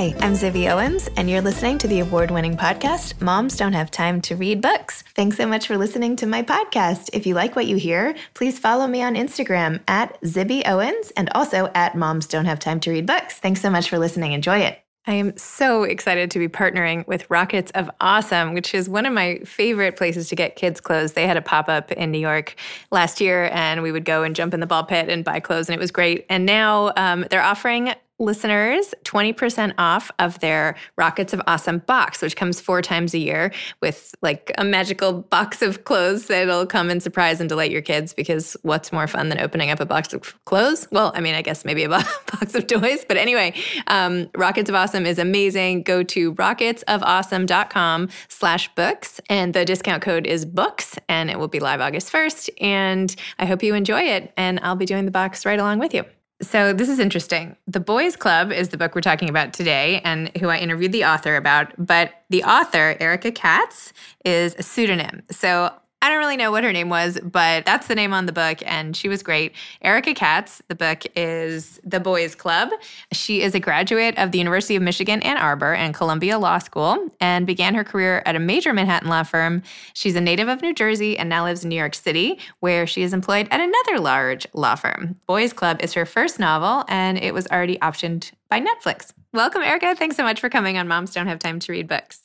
Hi, I'm Zibby Owens, and you're listening to the award winning podcast, Moms Don't Have Time to Read Books. Thanks so much for listening to my podcast. If you like what you hear, please follow me on Instagram at Zibby Owens and also at Moms Don't Have Time to Read Books. Thanks so much for listening. Enjoy it. I am so excited to be partnering with Rockets of Awesome, which is one of my favorite places to get kids' clothes. They had a pop up in New York last year, and we would go and jump in the ball pit and buy clothes, and it was great. And now um, they're offering listeners 20% off of their Rockets of Awesome box, which comes four times a year with like a magical box of clothes that'll come and surprise and delight your kids because what's more fun than opening up a box of clothes? Well, I mean, I guess maybe a box of toys, but anyway, um, Rockets of Awesome is amazing. Go to rocketsofawesome.com slash books and the discount code is books and it will be live August 1st. And I hope you enjoy it and I'll be doing the box right along with you. So this is interesting. The Boys Club is the book we're talking about today and who I interviewed the author about, but the author, Erica Katz, is a pseudonym. So I don't really know what her name was, but that's the name on the book, and she was great. Erica Katz, the book is The Boys Club. She is a graduate of the University of Michigan Ann Arbor and Columbia Law School and began her career at a major Manhattan law firm. She's a native of New Jersey and now lives in New York City, where she is employed at another large law firm. Boys Club is her first novel, and it was already optioned by Netflix. Welcome, Erica. Thanks so much for coming on Moms Don't Have Time to Read Books.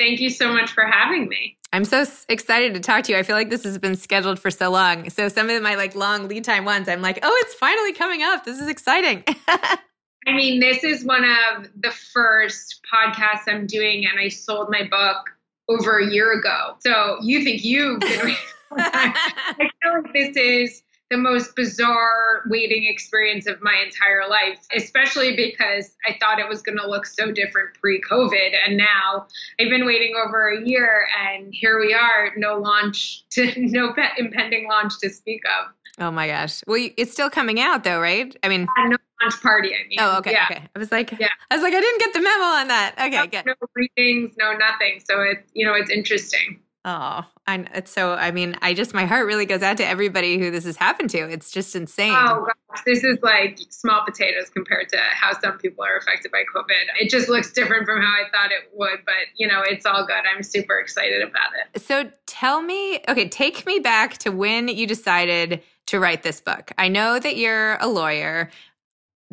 Thank you so much for having me. I'm so excited to talk to you. I feel like this has been scheduled for so long. So some of my like long lead time ones, I'm like, oh, it's finally coming up. This is exciting. I mean, this is one of the first podcasts I'm doing, and I sold my book over a year ago. So you think you've been. I feel like this is the most bizarre waiting experience of my entire life, especially because I thought it was going to look so different pre COVID. And now I've been waiting over a year, and here we are, no launch to no impending launch to speak of. Oh my gosh. Well, it's still coming out though, right? I mean, uh, no launch party. I mean, oh, okay, yeah. okay. I was like, yeah. I was like, I didn't get the memo on that. Okay, no, good. No readings, no nothing. So it's you know it's interesting. Oh, I, it's so. I mean, I just my heart really goes out to everybody who this has happened to. It's just insane. Oh gosh, this is like small potatoes compared to how some people are affected by COVID. It just looks different from how I thought it would, but you know, it's all good. I'm super excited about it. So tell me, okay, take me back to when you decided to write this book. I know that you're a lawyer.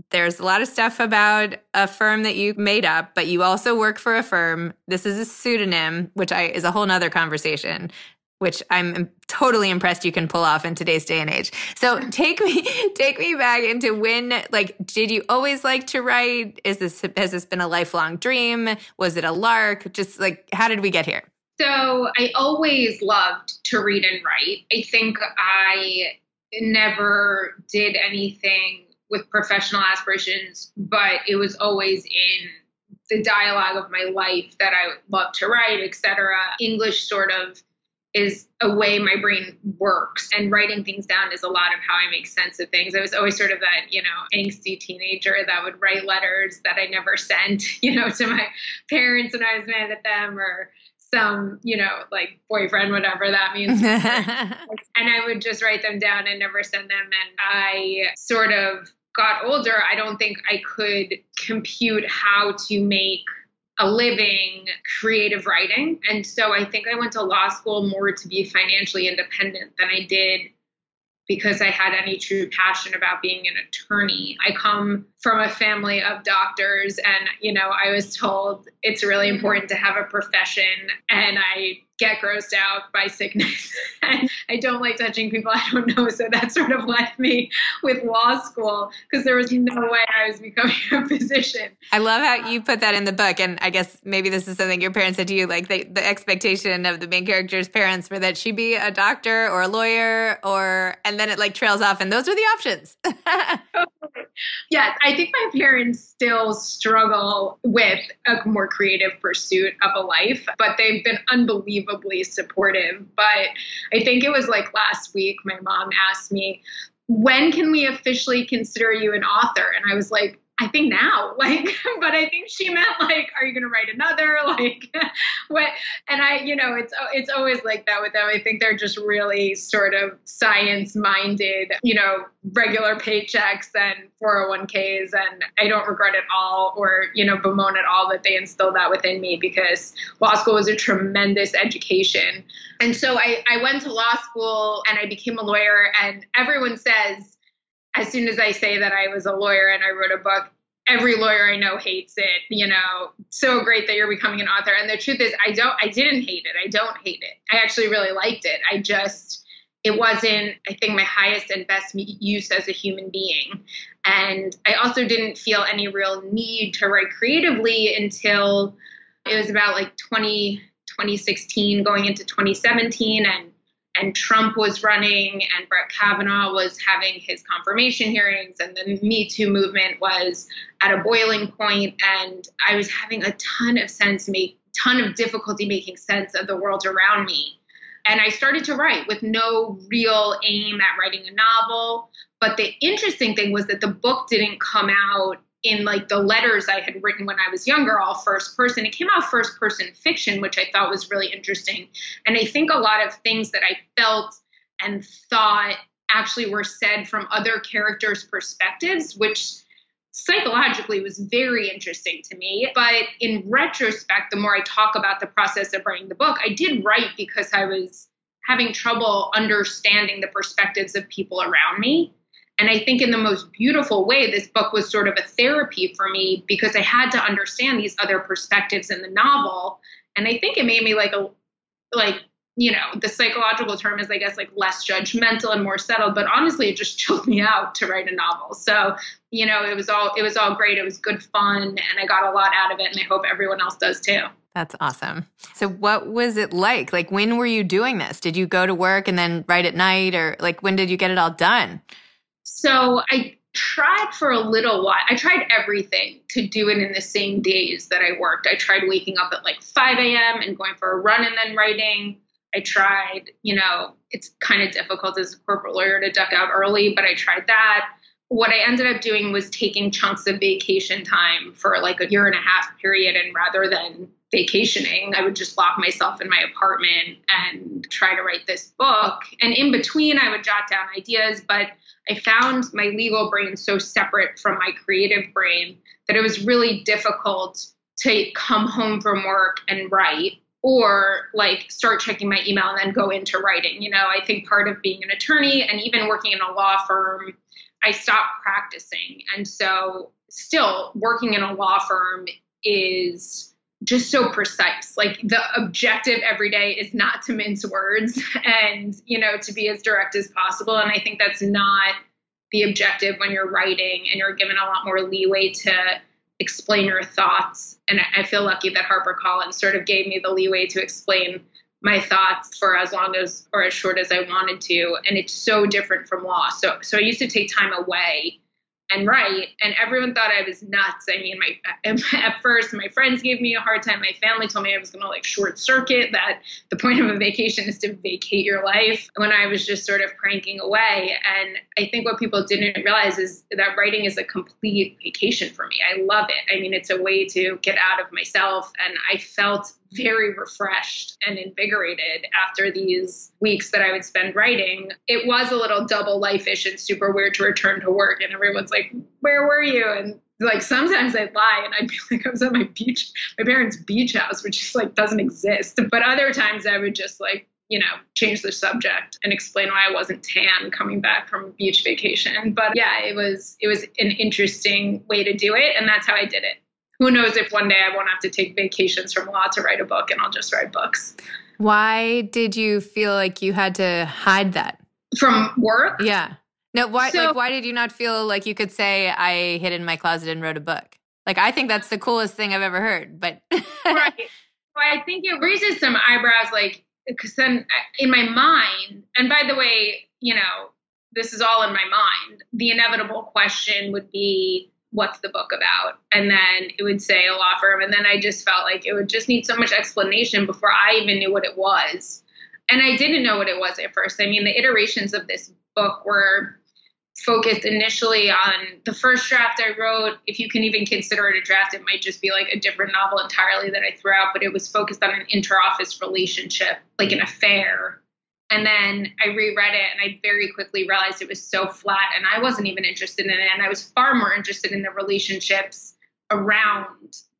There's a lot of stuff about a firm that you made up, but you also work for a firm. This is a pseudonym, which I is a whole nother conversation, which I'm totally impressed you can pull off in today's day and age. So take me take me back into when like did you always like to write? Is this has this been a lifelong dream? Was it a lark? Just like how did we get here? So I always loved to read and write. I think I never did anything with professional aspirations, but it was always in the dialogue of my life that I love to write, etc. English sort of is a way my brain works and writing things down is a lot of how I make sense of things. I was always sort of that, you know, angsty teenager that would write letters that I never sent, you know, to my parents when I was mad at them or some, you know, like boyfriend, whatever that means. and I would just write them down and never send them. And I sort of got older, I don't think I could compute how to make a living creative writing. And so I think I went to law school more to be financially independent than I did because I had any true passion about being an attorney. I come from a family of doctors, and you know, I was told it's really important to have a profession, and I get grossed out by sickness. and I don't like touching people I don't know. So that sort of left me with law school because there was no way I was becoming a physician. I love how you put that in the book. And I guess maybe this is something your parents said to you like the, the expectation of the main character's parents were that she be a doctor or a lawyer or, and then it like trails off. And those are the options. yes, I think my parents still struggle with a more creative pursuit of a life, but they've been unbelievably supportive. But I think it was like last week, my mom asked me, when can we officially consider you an author? And I was like, I think now, like, but I think she meant like, are you going to write another? Like, what? And I, you know, it's it's always like that with them. I think they're just really sort of science minded, you know, regular paychecks and 401ks, and I don't regret it all or you know bemoan at all that they instilled that within me because law school was a tremendous education. And so I I went to law school and I became a lawyer, and everyone says as soon as I say that I was a lawyer and I wrote a book, every lawyer I know hates it. You know, so great that you're becoming an author. And the truth is, I don't, I didn't hate it. I don't hate it. I actually really liked it. I just, it wasn't, I think, my highest and best use as a human being. And I also didn't feel any real need to write creatively until it was about like 20, 2016 going into 2017. And and Trump was running and Brett Kavanaugh was having his confirmation hearings and the Me Too movement was at a boiling point and I was having a ton of sense make ton of difficulty making sense of the world around me. And I started to write with no real aim at writing a novel. But the interesting thing was that the book didn't come out in like the letters I had written when I was younger, all first person. It came out first person fiction, which I thought was really interesting. And I think a lot of things that I felt and thought actually were said from other characters' perspectives, which psychologically was very interesting to me. But in retrospect, the more I talk about the process of writing the book, I did write because I was having trouble understanding the perspectives of people around me. And I think in the most beautiful way, this book was sort of a therapy for me because I had to understand these other perspectives in the novel. And I think it made me like a, like, you know, the psychological term is, I guess, like less judgmental and more settled. But honestly, it just chilled me out to write a novel. So, you know, it was all, it was all great. It was good fun. And I got a lot out of it. And I hope everyone else does too. That's awesome. So, what was it like? Like, when were you doing this? Did you go to work and then write at night, or like, when did you get it all done? So I tried for a little while. I tried everything to do it in the same days that I worked. I tried waking up at like 5 a.m. and going for a run and then writing. I tried, you know, it's kind of difficult as a corporate lawyer to duck out early, but I tried that. What I ended up doing was taking chunks of vacation time for like a year and a half period. And rather than vacationing, I would just lock myself in my apartment and try to write this book. And in between, I would jot down ideas, but I found my legal brain so separate from my creative brain that it was really difficult to come home from work and write or like start checking my email and then go into writing. You know, I think part of being an attorney and even working in a law firm I stopped practicing. And so, still working in a law firm is just so precise. Like the objective every day is not to mince words and, you know, to be as direct as possible. And I think that's not the objective when you're writing and you're given a lot more leeway to explain your thoughts. And I feel lucky that HarperCollins sort of gave me the leeway to explain my thoughts for as long as or as short as I wanted to. And it's so different from law. So so I used to take time away and write and everyone thought i was nuts. I mean my at first my friends gave me a hard time. My family told me i was going to like short circuit that the point of a vacation is to vacate your life when i was just sort of cranking away. And i think what people didn't realize is that writing is a complete vacation for me. I love it. I mean it's a way to get out of myself and i felt very refreshed and invigorated after these weeks that I would spend writing. It was a little double life-ish and super weird to return to work and everyone's like, where were you? And like sometimes I'd lie and I'd be like, I was at my beach, my parents' beach house, which just like doesn't exist. But other times I would just like, you know, change the subject and explain why I wasn't tan coming back from beach vacation. But yeah, it was it was an interesting way to do it, and that's how I did it who knows if one day I won't have to take vacations from law to write a book and I'll just write books. Why did you feel like you had to hide that? From work? Yeah. No, why so, like why did you not feel like you could say I hid in my closet and wrote a book? Like I think that's the coolest thing I've ever heard, but Right. Well, I think it raises some eyebrows like cuz then uh, in my mind, and by the way, you know, this is all in my mind. The inevitable question would be what's the book about? And then it would say a law firm. And then I just felt like it would just need so much explanation before I even knew what it was. And I didn't know what it was at first. I mean, the iterations of this book were focused initially on the first draft I wrote. If you can even consider it a draft, it might just be like a different novel entirely that I threw out, but it was focused on an inter-office relationship, like an affair and then I reread it and I very quickly realized it was so flat and I wasn't even interested in it. And I was far more interested in the relationships around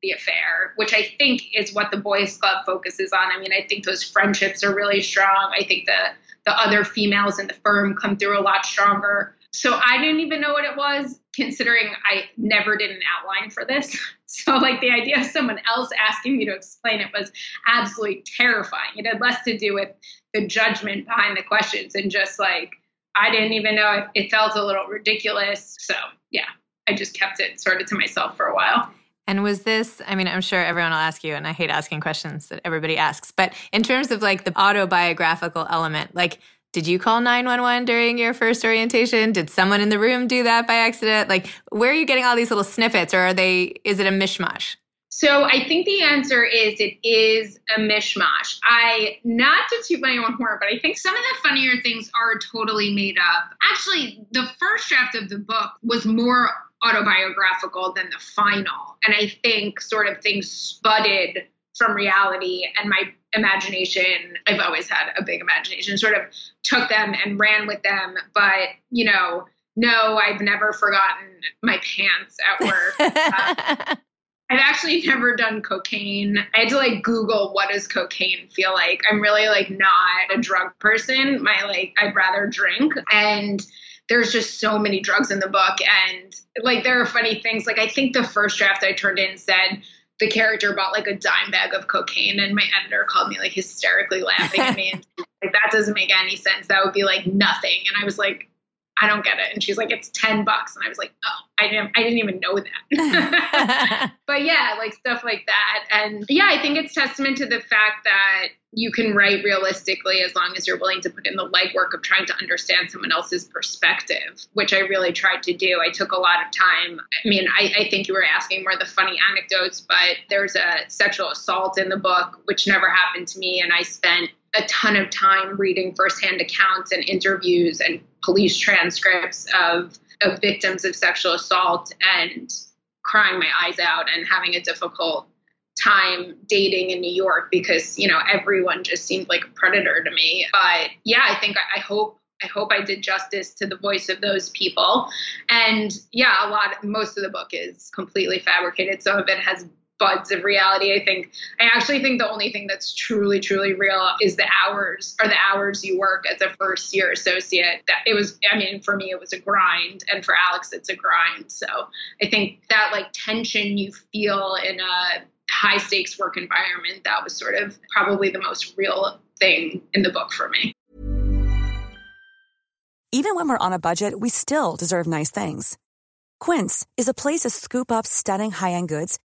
the affair, which I think is what the boys club focuses on. I mean, I think those friendships are really strong. I think the the other females in the firm come through a lot stronger. So I didn't even know what it was, considering I never did an outline for this. So like the idea of someone else asking me to explain it was absolutely terrifying. It had less to do with the judgment behind the questions and just like I didn't even know it, it felt a little ridiculous. So yeah, I just kept it sort of to myself for a while. And was this, I mean, I'm sure everyone will ask you, and I hate asking questions that everybody asks, but in terms of like the autobiographical element, like, did you call 911 during your first orientation? Did someone in the room do that by accident? Like, where are you getting all these little snippets, or are they, is it a mishmash? So I think the answer is it is a mishmash. I not to toot my own horn, but I think some of the funnier things are totally made up. Actually, the first draft of the book was more autobiographical than the final. And I think sort of things spudded from reality and my imagination i've always had a big imagination sort of took them and ran with them but you know no i've never forgotten my pants at work uh, I've actually never done cocaine. I had to like Google what does cocaine feel like. I'm really like not a drug person. My like I'd rather drink and there's just so many drugs in the book and like there are funny things. Like I think the first draft I turned in said the character bought like a dime bag of cocaine and my editor called me like hysterically laughing at me and like that doesn't make any sense. That would be like nothing. And I was like, I don't get it. And she's like, it's 10 bucks. And I was like, oh, I didn't, I didn't even know that. but yeah, like stuff like that. And yeah, I think it's testament to the fact that you can write realistically as long as you're willing to put in the legwork of trying to understand someone else's perspective, which I really tried to do. I took a lot of time. I mean, I, I think you were asking more the funny anecdotes, but there's a sexual assault in the book, which never happened to me. And I spent a ton of time reading firsthand accounts and interviews and police transcripts of, of victims of sexual assault and crying my eyes out and having a difficult time dating in New York because, you know, everyone just seemed like a predator to me. But yeah, I think I, I hope I hope I did justice to the voice of those people. And yeah, a lot most of the book is completely fabricated. Some of it has buds of reality. I think I actually think the only thing that's truly, truly real is the hours or the hours you work as a first year associate. That it was, I mean, for me, it was a grind, and for Alex, it's a grind. So I think that like tension you feel in a high stakes work environment, that was sort of probably the most real thing in the book for me. Even when we're on a budget, we still deserve nice things. Quince is a place to scoop up stunning high end goods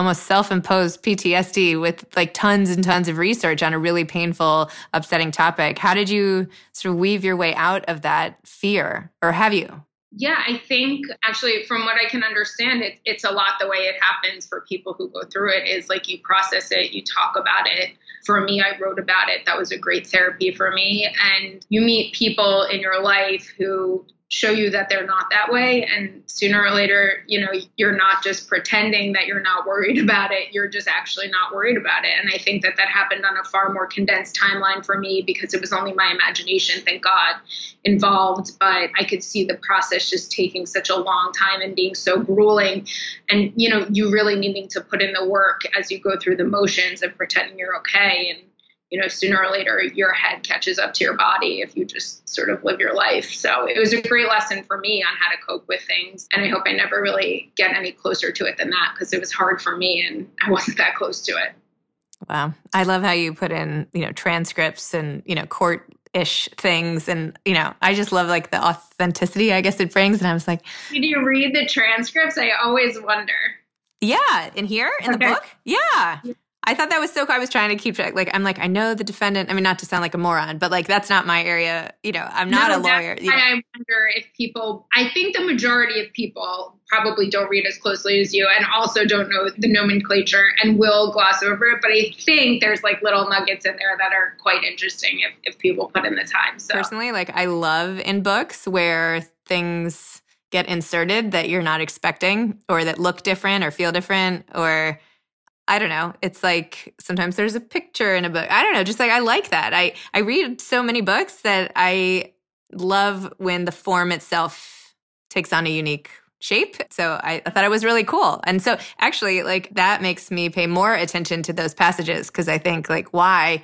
almost self-imposed PTSD with like tons and tons of research on a really painful, upsetting topic? How did you sort of weave your way out of that fear, or have you? Yeah, I think actually, from what I can understand, it, it's a lot the way it happens for people who go through it is like you process it, you talk about it. For me, I wrote about it. That was a great therapy for me. And you meet people in your life who show you that they're not that way. And sooner or later you know you're not just pretending that you're not worried about it. You're just actually not worried about it. And i think that that happened on a far more condensed timeline for me because it was only my imagination thank god involved. But i could see the process just taking such a long time and being so grueling. And you know you really needing to put in the work as you go through the motions of pretending you're okay. And you know, sooner or later your head catches up to your body if you just sort of live your life. So it was a great lesson for me on how to cope with things. And I hope I never really get any closer to it than that because it was hard for me and I wasn't that close to it. Wow. I love how you put in, you know, transcripts and, you know, court ish things. And, you know, I just love like the authenticity I guess it brings. And I was like, Did you read the transcripts? I always wonder. Yeah, in here in okay. the book. Yeah. I thought that was so cool. I was trying to keep track. Like, I'm like, I know the defendant. I mean, not to sound like a moron, but like, that's not my area. You know, I'm not no, a lawyer. You know? I wonder if people, I think the majority of people probably don't read as closely as you and also don't know the nomenclature and will gloss over it. But I think there's like little nuggets in there that are quite interesting if, if people put in the time. So personally, like, I love in books where things get inserted that you're not expecting or that look different or feel different or, I don't know. It's like sometimes there's a picture in a book. I don't know. Just like I like that. I I read so many books that I love when the form itself takes on a unique shape. So I, I thought it was really cool. And so actually like that makes me pay more attention to those passages because I think like why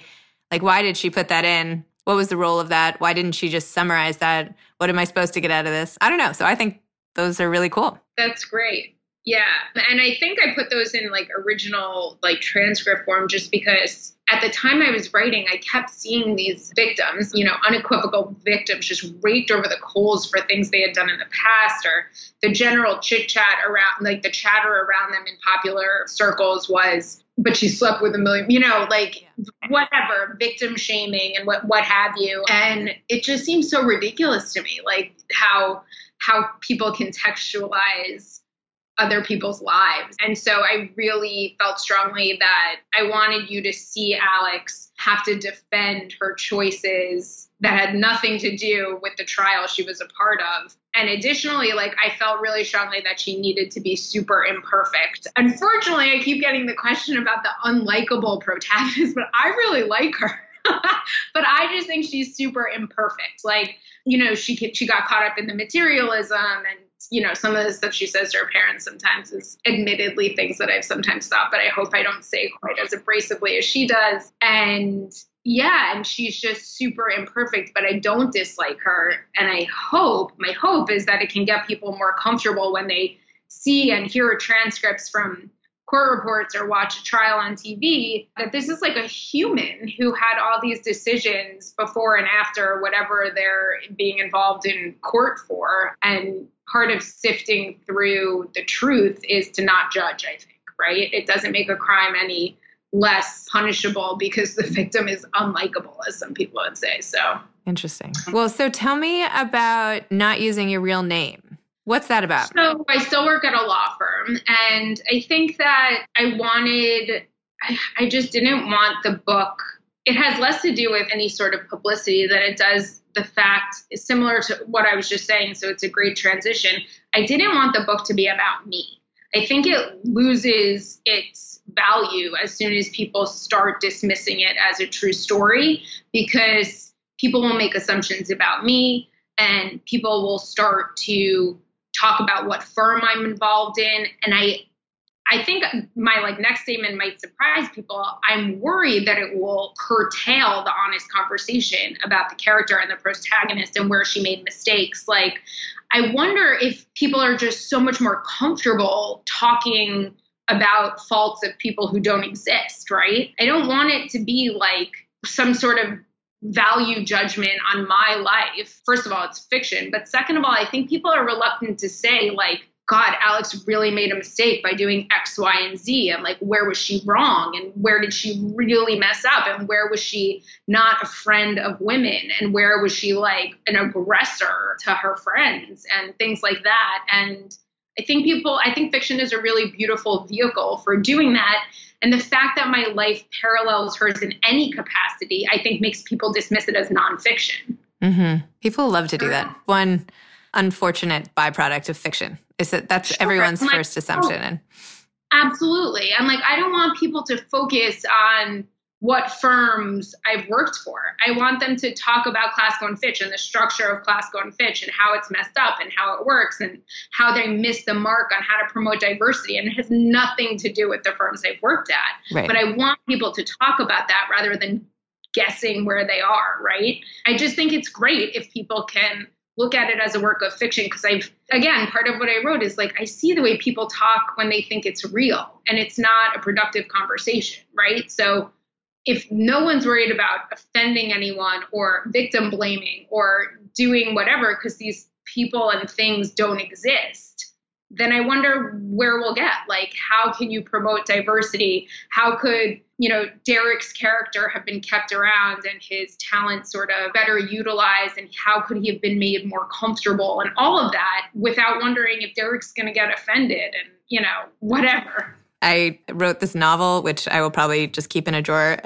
like why did she put that in? What was the role of that? Why didn't she just summarize that? What am I supposed to get out of this? I don't know. So I think those are really cool. That's great. Yeah. And I think I put those in like original like transcript form just because at the time I was writing, I kept seeing these victims, you know, unequivocal victims just raked over the coals for things they had done in the past or the general chit chat around like the chatter around them in popular circles was but she slept with a million, you know, like whatever, victim shaming and what what have you. And it just seems so ridiculous to me, like how how people contextualize other people's lives. And so I really felt strongly that I wanted you to see Alex have to defend her choices that had nothing to do with the trial she was a part of. And additionally, like I felt really strongly that she needed to be super imperfect. Unfortunately, I keep getting the question about the unlikable protagonist, but I really like her. but I just think she's super imperfect. Like, you know, she she got caught up in the materialism and you know, some of the stuff she says to her parents sometimes is admittedly things that I've sometimes thought, but I hope I don't say quite as abrasively as she does. And yeah, and she's just super imperfect, but I don't dislike her. And I hope, my hope is that it can get people more comfortable when they see and hear transcripts from court reports or watch a trial on TV that this is like a human who had all these decisions before and after whatever they're being involved in court for. And part of sifting through the truth is to not judge, I think, right? It doesn't make a crime any less punishable because the victim is unlikable, as some people would say. So interesting. Well, so tell me about not using your real name. What's that about? So I still work at a law firm, and I think that I wanted, I, just didn't want the book. It has less to do with any sort of publicity than it does the fact similar to what I was just saying, so it's a great transition. I didn't want the book to be about me. I think it loses its value as soon as people start dismissing it as a true story because people will make assumptions about me and people will start to talk about what firm I'm involved in and I I think my like next statement might surprise people. I'm worried that it will curtail the honest conversation about the character and the protagonist and where she made mistakes. Like, I wonder if people are just so much more comfortable talking about faults of people who don't exist, right? I don't want it to be like some sort of value judgment on my life. First of all, it's fiction. But second of all, I think people are reluctant to say, like, God, Alex really made a mistake by doing X, Y, and Z. And like, where was she wrong? And where did she really mess up? And where was she not a friend of women? And where was she like an aggressor to her friends and things like that? And I think people, I think fiction is a really beautiful vehicle for doing that. And the fact that my life parallels hers in any capacity, I think makes people dismiss it as nonfiction. Mm-hmm. People love to do that. One unfortunate byproduct of fiction is that that's sure. everyone's like, first assumption. And absolutely, I'm like, I don't want people to focus on what firms I've worked for. I want them to talk about Klasko and Fitch and the structure of Klasko and Fitch and how it's messed up and how it works and how they missed the mark on how to promote diversity. And it has nothing to do with the firms they've worked at. Right. But I want people to talk about that rather than guessing where they are, right? I just think it's great if people can look at it as a work of fiction because I've again part of what I wrote is like I see the way people talk when they think it's real and it's not a productive conversation, right? So if no one's worried about offending anyone or victim blaming or doing whatever because these people and things don't exist, then I wonder where we'll get. Like, how can you promote diversity? How could, you know, Derek's character have been kept around and his talent sort of better utilized? And how could he have been made more comfortable and all of that without wondering if Derek's going to get offended and, you know, whatever. I wrote this novel, which I will probably just keep in a drawer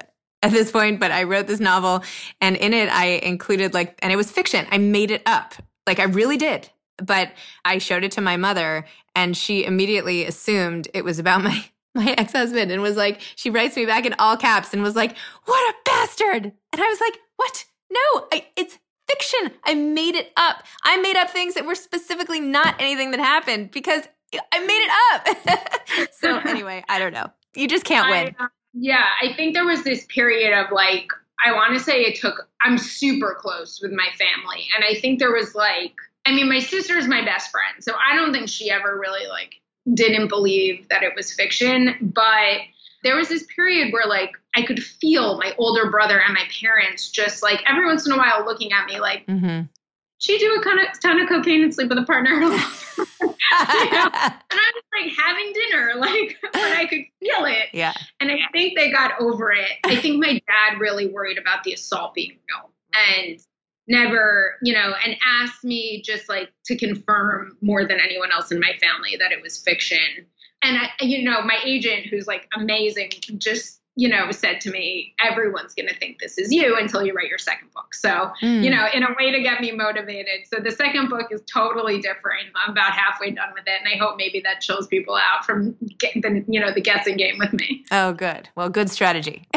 at this point, but I wrote this novel and in it I included like, and it was fiction. I made it up. Like I really did. But I showed it to my mother and she immediately assumed it was about my my ex-husband and was like she writes me back in all caps and was like, "What a bastard." And I was like, "What? No, I, it's fiction. I made it up. I made up things that were specifically not anything that happened because I made it up." so anyway, I don't know. You just can't win. I, uh, yeah, I think there was this period of like I want to say it took, I'm super close with my family. And I think there was like, I mean, my sister is my best friend. So I don't think she ever really like didn't believe that it was fiction. But there was this period where like I could feel my older brother and my parents just like every once in a while looking at me like, mm-hmm. she do a ton of, ton of cocaine and sleep with a partner. know? And I was like having dinner, like when I could feel it. Yeah. And I think they got over it. I think my dad really worried about the assault being real and never, you know, and asked me just like to confirm more than anyone else in my family that it was fiction and I, you know, my agent, who's like amazing, just you know, said to me, everyone's going to think this is you until you write your second book. So, mm. you know, in a way to get me motivated. So the second book is totally different. I'm about halfway done with it. And I hope maybe that chills people out from getting the, you know, the guessing game with me. Oh, good. Well, good strategy.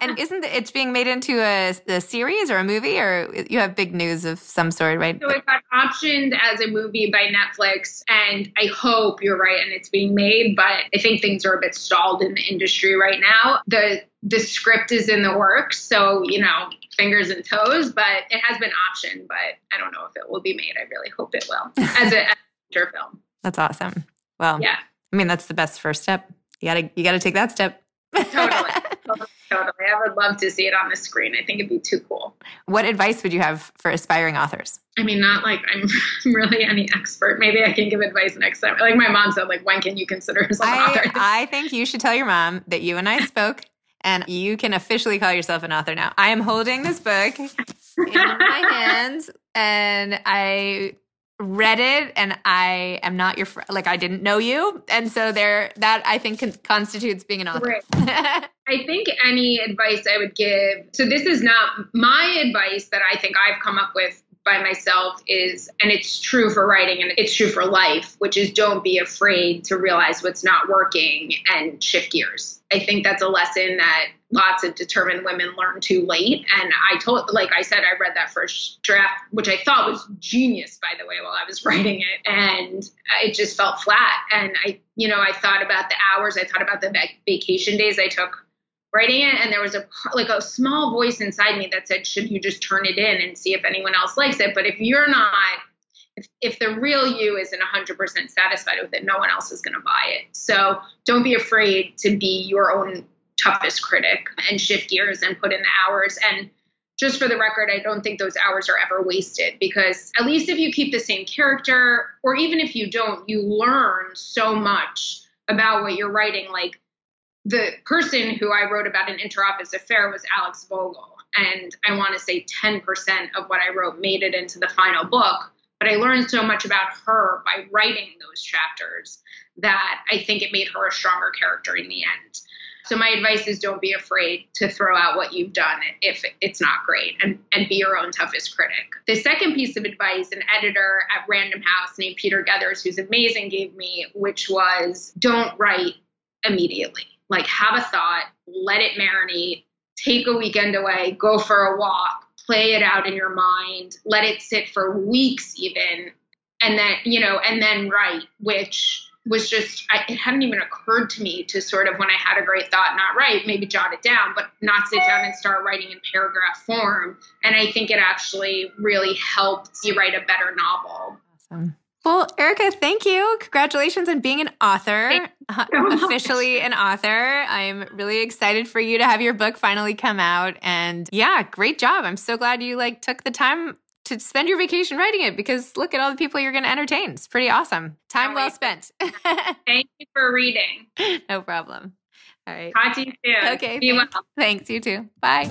and isn't it's being made into a, a, series or a movie or you have big news of some sort, right? So it got optioned as a movie by Netflix and I hope you're right and it's being made, but I think things are a bit stalled in the industry right now. The the script is in the works, so you know, fingers and toes, but it has been optioned, but I don't know if it will be made. I really hope it will as a, as a feature film. That's awesome. Well, yeah. I mean, that's the best first step. You gotta you gotta take that step. totally. totally. I would love to see it on the screen. I think it'd be too cool. What advice would you have for aspiring authors? I mean, not like I'm really any expert. Maybe I can give advice next time. Like my mom said, like when can you consider yourself an author? I think you should tell your mom that you and I spoke and you can officially call yourself an author now. I am holding this book in my hands and I read it and I am not your friend. Like I didn't know you. And so there, that I think con- constitutes being an author. Right. I think any advice I would give, so this is not my advice that I think I've come up with by myself is, and it's true for writing and it's true for life, which is don't be afraid to realize what's not working and shift gears. I think that's a lesson that lots of determined women learn too late. And I told, like I said, I read that first draft, which I thought was genius, by the way, while I was writing it. And it just felt flat. And I, you know, I thought about the hours, I thought about the vacation days I took writing it and there was a like a small voice inside me that said should you just turn it in and see if anyone else likes it but if you're not if, if the real you isn't 100% satisfied with it no one else is going to buy it so don't be afraid to be your own toughest critic and shift gears and put in the hours and just for the record, I don't think those hours are ever wasted because at least if you keep the same character, or even if you don't, you learn so much about what you're writing. Like the person who I wrote about an interoffice affair was Alex Vogel. And I want to say 10% of what I wrote made it into the final book. But I learned so much about her by writing those chapters that I think it made her a stronger character in the end. So my advice is don't be afraid to throw out what you've done if it's not great and, and be your own toughest critic. The second piece of advice an editor at Random House named Peter Gethers, who's amazing, gave me, which was don't write immediately like have a thought, let it marinate, take a weekend away, go for a walk, play it out in your mind, let it sit for weeks even, and then, you know, and then write, which was just, I, it hadn't even occurred to me to sort of, when I had a great thought, not write, maybe jot it down, but not sit down and start writing in paragraph form. And I think it actually really helped you write a better novel. Awesome. Well, Erica, thank you. Congratulations on being an author, uh, officially an author. I'm really excited for you to have your book finally come out. And yeah, great job. I'm so glad you like took the time to spend your vacation writing it because look at all the people you're going to entertain. It's pretty awesome. Time well spent. Thank you for reading. No problem. All right. Talk to you soon. Okay. Be thanks. well. Thanks. You too. Bye.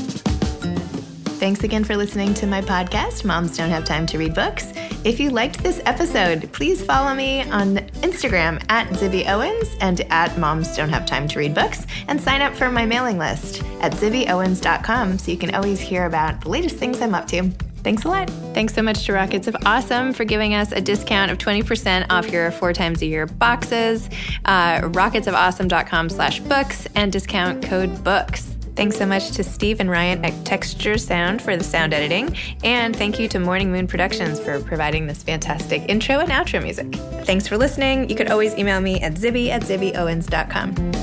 Thanks again for listening to my podcast, Moms Don't Have Time to Read Books. If you liked this episode, please follow me on Instagram at Zibby Owens and at Moms Don't Have Time to Read Books and sign up for my mailing list at zibbyowens.com so you can always hear about the latest things I'm up to. Thanks a lot. Thanks so much to Rockets of Awesome for giving us a discount of 20% off your four times a year boxes. Uh, rocketsofawesome.com slash books and discount code books. Thanks so much to Steve and Ryan at Texture Sound for the sound editing. And thank you to Morning Moon Productions for providing this fantastic intro and outro music. Thanks for listening. You could always email me at zibby at zibbyowens.com.